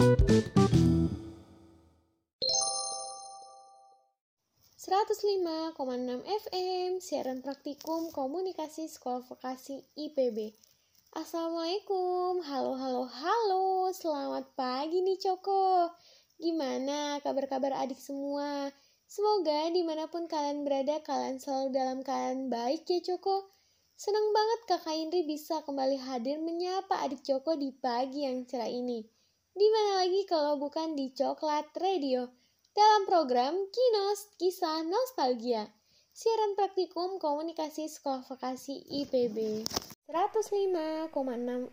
105,6 FM siaran praktikum komunikasi sekolah vokasi IPB. Assalamualaikum, halo halo halo, selamat pagi nih Coko. Gimana kabar-kabar adik semua? Semoga di mana pun kalian berada, kalian selalu dalam keadaan baik ya Coko. Senang banget kakak Indri bisa kembali hadir menyapa adik Coko di pagi yang cerah ini. Di mana lagi kalau bukan di Coklat Radio dalam program Kinos Kisah Nostalgia, siaran praktikum komunikasi sekolah vokasi IPB. 105,6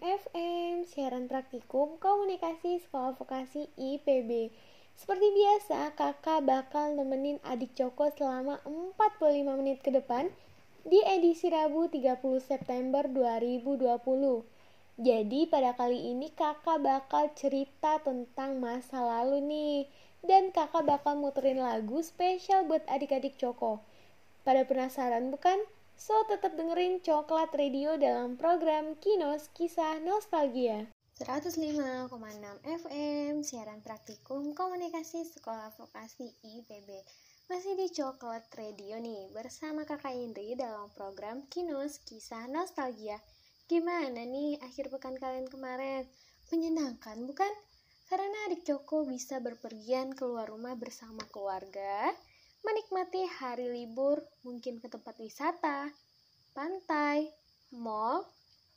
FM, siaran praktikum komunikasi sekolah vokasi IPB. Seperti biasa, kakak bakal nemenin adik Joko selama 45 menit ke depan di edisi Rabu 30 September 2020. Jadi pada kali ini kakak bakal cerita tentang masa lalu nih dan kakak bakal muterin lagu spesial buat adik-adik Coko. Pada penasaran bukan? So tetap dengerin Coklat Radio dalam program Kinos Kisah Nostalgia. 105,6 FM, siaran praktikum komunikasi sekolah vokasi IPB. Masih di Coklat Radio nih, bersama kakak Indri dalam program Kinos Kisah Nostalgia. Gimana nih akhir pekan kalian kemarin? Menyenangkan bukan? Karena adik Joko bisa berpergian keluar rumah bersama keluarga, menikmati hari libur mungkin ke tempat wisata, pantai, mall,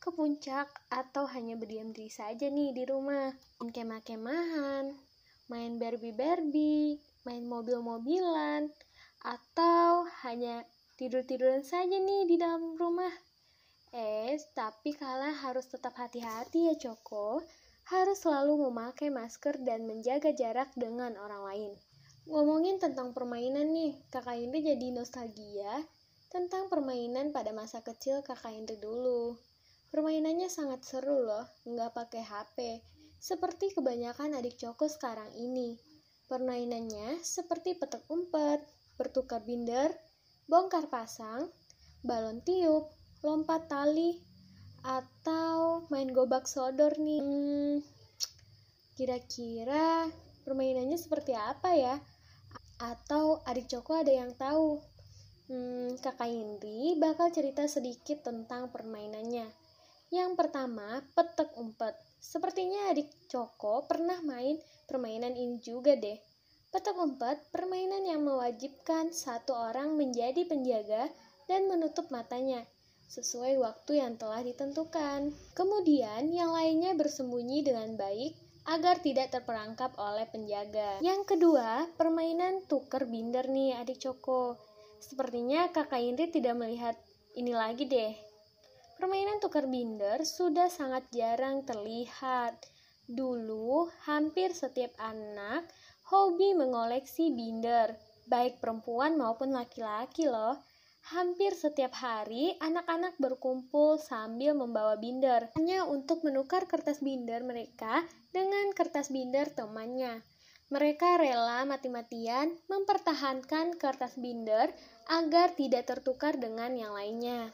ke puncak, atau hanya berdiam diri saja nih di rumah. Main kemah-kemahan, main Barbie-Barbie, main mobil-mobilan, atau hanya tidur-tiduran saja nih di dalam rumah. Eh, tapi kalian harus tetap hati-hati ya Coko harus selalu memakai masker dan menjaga jarak dengan orang lain. Ngomongin tentang permainan nih, kakak Indri jadi nostalgia tentang permainan pada masa kecil kakak Indri dulu. Permainannya sangat seru loh, nggak pakai HP, seperti kebanyakan adik Coko sekarang ini. Permainannya seperti petek umpet, bertukar binder, bongkar pasang, balon tiup, lompat tali, atau main gobak sodor nih. Hmm, kira-kira permainannya seperti apa ya? Atau adik Coko ada yang tahu? Hmm, kakak Indri bakal cerita sedikit tentang permainannya. Yang pertama, petek umpet. Sepertinya adik Coko pernah main permainan ini juga deh. Petek umpet, permainan yang mewajibkan satu orang menjadi penjaga dan menutup matanya sesuai waktu yang telah ditentukan. Kemudian, yang lainnya bersembunyi dengan baik agar tidak terperangkap oleh penjaga. Yang kedua, permainan tuker binder nih adik Coko. Sepertinya kakak Indri tidak melihat ini lagi deh. Permainan tukar binder sudah sangat jarang terlihat. Dulu, hampir setiap anak hobi mengoleksi binder, baik perempuan maupun laki-laki loh. Hampir setiap hari, anak-anak berkumpul sambil membawa binder, hanya untuk menukar kertas binder mereka dengan kertas binder temannya. Mereka rela mati-matian mempertahankan kertas binder agar tidak tertukar dengan yang lainnya.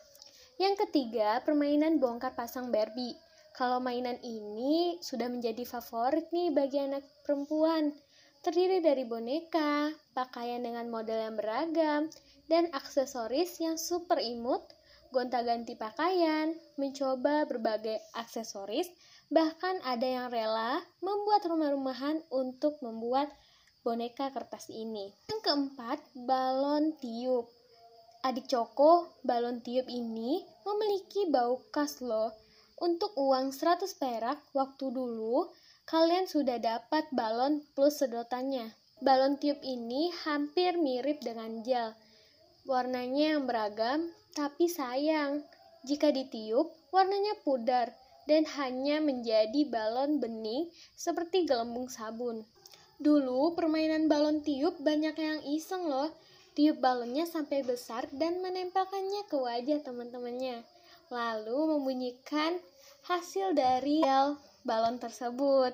Yang ketiga, permainan bongkar pasang Barbie. Kalau mainan ini sudah menjadi favorit nih bagi anak perempuan. Terdiri dari boneka, pakaian dengan model yang beragam, dan aksesoris yang super imut, gonta-ganti pakaian, mencoba berbagai aksesoris, bahkan ada yang rela membuat rumah-rumahan untuk membuat boneka kertas ini. Yang keempat, balon tiup. Adik Coko, balon tiup ini memiliki bau khas loh. Untuk uang 100 perak waktu dulu, kalian sudah dapat balon plus sedotannya. Balon tiup ini hampir mirip dengan gel, Warnanya yang beragam, tapi sayang, jika ditiup, warnanya pudar dan hanya menjadi balon bening seperti gelembung sabun. Dulu, permainan balon tiup banyak yang iseng loh. Tiup balonnya sampai besar dan menempelkannya ke wajah teman-temannya. Lalu membunyikan hasil dari balon tersebut.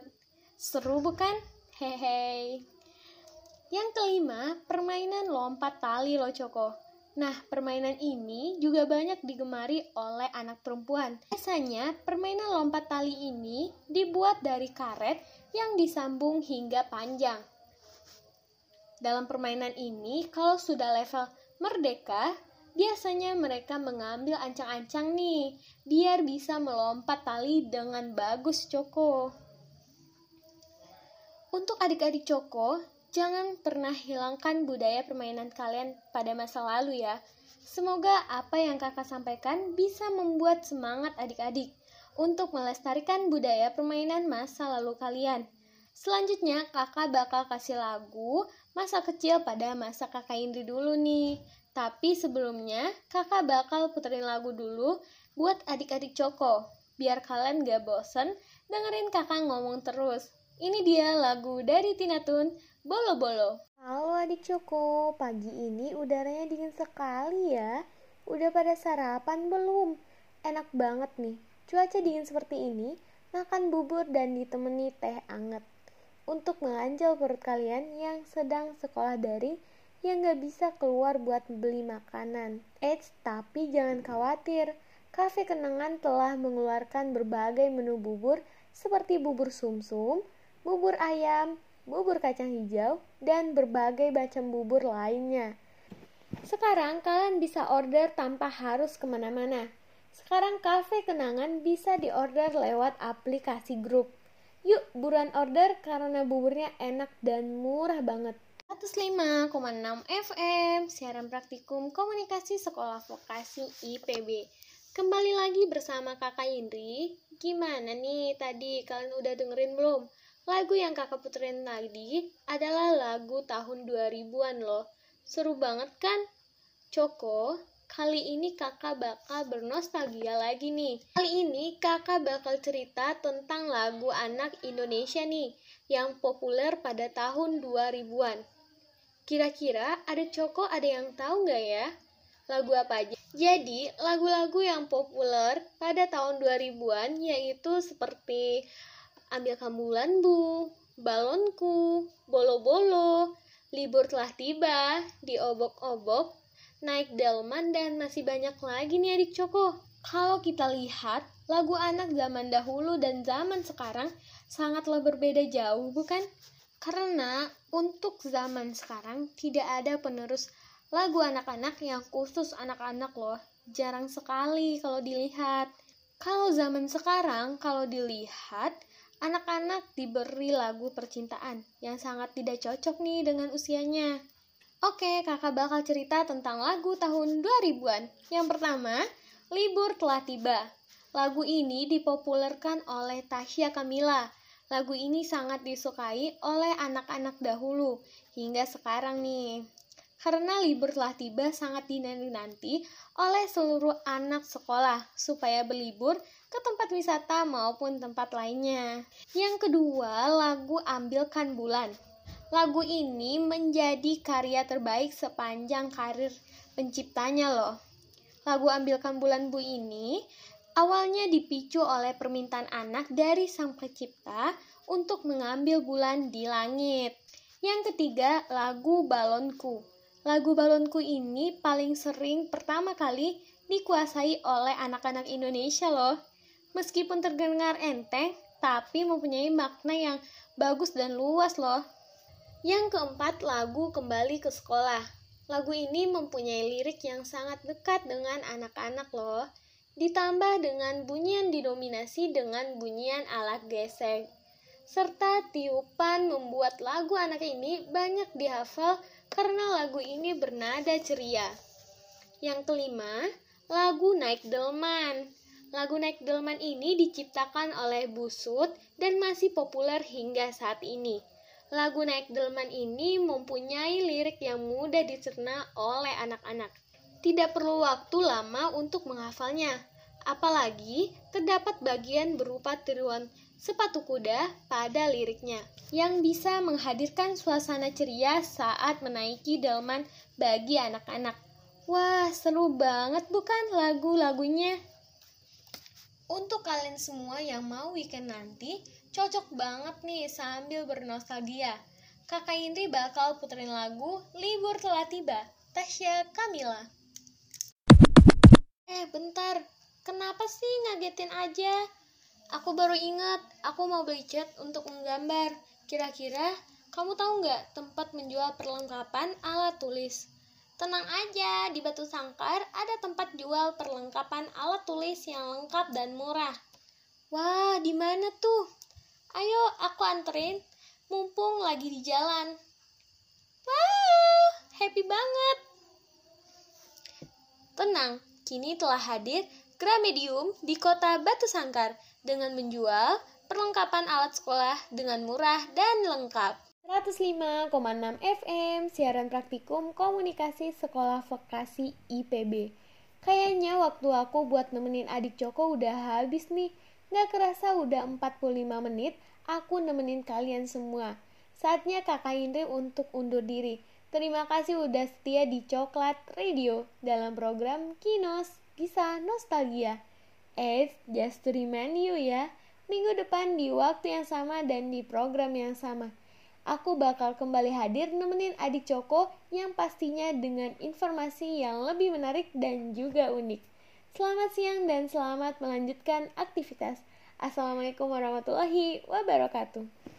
Seru bukan? Hehe. Yang kelima, permainan lompat tali loh Coko. Nah, permainan ini juga banyak digemari oleh anak perempuan. Biasanya, permainan lompat tali ini dibuat dari karet yang disambung hingga panjang. Dalam permainan ini, kalau sudah level merdeka, biasanya mereka mengambil ancang-ancang nih, biar bisa melompat tali dengan bagus, Coko. Untuk adik-adik Coko, Jangan pernah hilangkan budaya permainan kalian pada masa lalu ya. Semoga apa yang kakak sampaikan bisa membuat semangat adik-adik untuk melestarikan budaya permainan masa lalu kalian. Selanjutnya, kakak bakal kasih lagu masa kecil pada masa kakak Indri dulu nih. Tapi sebelumnya, kakak bakal puterin lagu dulu buat adik-adik Coko. Biar kalian gak bosen dengerin kakak ngomong terus. Ini dia lagu dari Tina Tun, Bolo-bolo. Halo adik Coko, pagi ini udaranya dingin sekali ya. Udah pada sarapan belum? Enak banget nih. Cuaca dingin seperti ini, makan bubur dan ditemani teh anget. Untuk menganjal perut kalian yang sedang sekolah daring yang gak bisa keluar buat beli makanan. Eits, tapi jangan khawatir. Cafe Kenangan telah mengeluarkan berbagai menu bubur seperti bubur sumsum, -sum, bubur ayam, bubur kacang hijau, dan berbagai macam bubur lainnya. Sekarang kalian bisa order tanpa harus ke mana-mana. Sekarang kafe kenangan bisa diorder lewat aplikasi grup. Yuk buruan order karena buburnya enak dan murah banget. 105,6 FM Siaran Praktikum Komunikasi Sekolah Vokasi IPB Kembali lagi bersama kakak Indri Gimana nih tadi kalian udah dengerin belum? Lagu yang kakak puterin tadi adalah lagu tahun 2000-an loh. Seru banget kan? Coko, kali ini kakak bakal bernostalgia lagi nih. Kali ini kakak bakal cerita tentang lagu anak Indonesia nih, yang populer pada tahun 2000-an. Kira-kira ada Coko ada yang tahu nggak ya? Lagu apa aja? Jadi, lagu-lagu yang populer pada tahun 2000-an yaitu seperti ambil kambulan bu, balonku, bolo-bolo, libur telah tiba, diobok-obok, naik delman, dan masih banyak lagi nih adik Coko. Kalau kita lihat, lagu anak zaman dahulu dan zaman sekarang sangatlah berbeda jauh, bukan? Karena untuk zaman sekarang tidak ada penerus lagu anak-anak yang khusus anak-anak loh. Jarang sekali kalau dilihat. Kalau zaman sekarang, kalau dilihat, anak-anak diberi lagu percintaan yang sangat tidak cocok nih dengan usianya. Oke, kakak bakal cerita tentang lagu tahun 2000-an. Yang pertama, Libur Telah Tiba. Lagu ini dipopulerkan oleh Tasya Kamila. Lagu ini sangat disukai oleh anak-anak dahulu hingga sekarang nih. Karena libur telah tiba sangat dinanti-nanti oleh seluruh anak sekolah supaya berlibur ke tempat wisata maupun tempat lainnya. Yang kedua, lagu Ambilkan Bulan. Lagu ini menjadi karya terbaik sepanjang karir penciptanya loh. Lagu Ambilkan Bulan Bu ini awalnya dipicu oleh permintaan anak dari sang pencipta untuk mengambil bulan di langit. Yang ketiga, lagu Balonku. Lagu Balonku ini paling sering pertama kali dikuasai oleh anak-anak Indonesia loh. Meskipun terdengar enteng, tapi mempunyai makna yang bagus dan luas loh. Yang keempat, lagu Kembali ke Sekolah. Lagu ini mempunyai lirik yang sangat dekat dengan anak-anak loh. Ditambah dengan bunyian didominasi dengan bunyian alat gesek. Serta tiupan membuat lagu anak ini banyak dihafal karena lagu ini bernada ceria. Yang kelima, lagu Naik Delman. Lagu Naik Delman ini diciptakan oleh Busut dan masih populer hingga saat ini. Lagu Naik Delman ini mempunyai lirik yang mudah dicerna oleh anak-anak. Tidak perlu waktu lama untuk menghafalnya, apalagi terdapat bagian berupa tiruan sepatu kuda pada liriknya yang bisa menghadirkan suasana ceria saat menaiki delman bagi anak-anak. Wah, seru banget bukan lagu-lagunya? Untuk kalian semua yang mau weekend nanti, cocok banget nih sambil bernostalgia. Kakak Indri bakal puterin lagu Libur Telah Tiba, Tasya Kamila. Eh, bentar. Kenapa sih ngagetin aja? Aku baru ingat, aku mau beli cat untuk menggambar. Kira-kira kamu tahu nggak tempat menjual perlengkapan alat tulis? Tenang aja, di Batu Sangkar ada tempat jual perlengkapan alat tulis yang lengkap dan murah. Wah, di mana tuh? Ayo, aku anterin. Mumpung lagi di jalan. Wah, happy banget. Tenang, kini telah hadir Gramedium di kota Batu Sangkar dengan menjual perlengkapan alat sekolah dengan murah dan lengkap. 105,6 FM siaran praktikum komunikasi sekolah vokasi IPB. Kayaknya waktu aku buat nemenin adik Joko udah habis nih. Gak kerasa udah 45 menit aku nemenin kalian semua. Saatnya kakak Indri untuk undur diri. Terima kasih udah setia di Coklat Radio dalam program Kinos Kisah Nostalgia. Eh, just to remind you ya, minggu depan di waktu yang sama dan di program yang sama. Aku bakal kembali hadir nemenin adik Coko yang pastinya dengan informasi yang lebih menarik dan juga unik. Selamat siang dan selamat melanjutkan aktivitas. Assalamualaikum warahmatullahi wabarakatuh.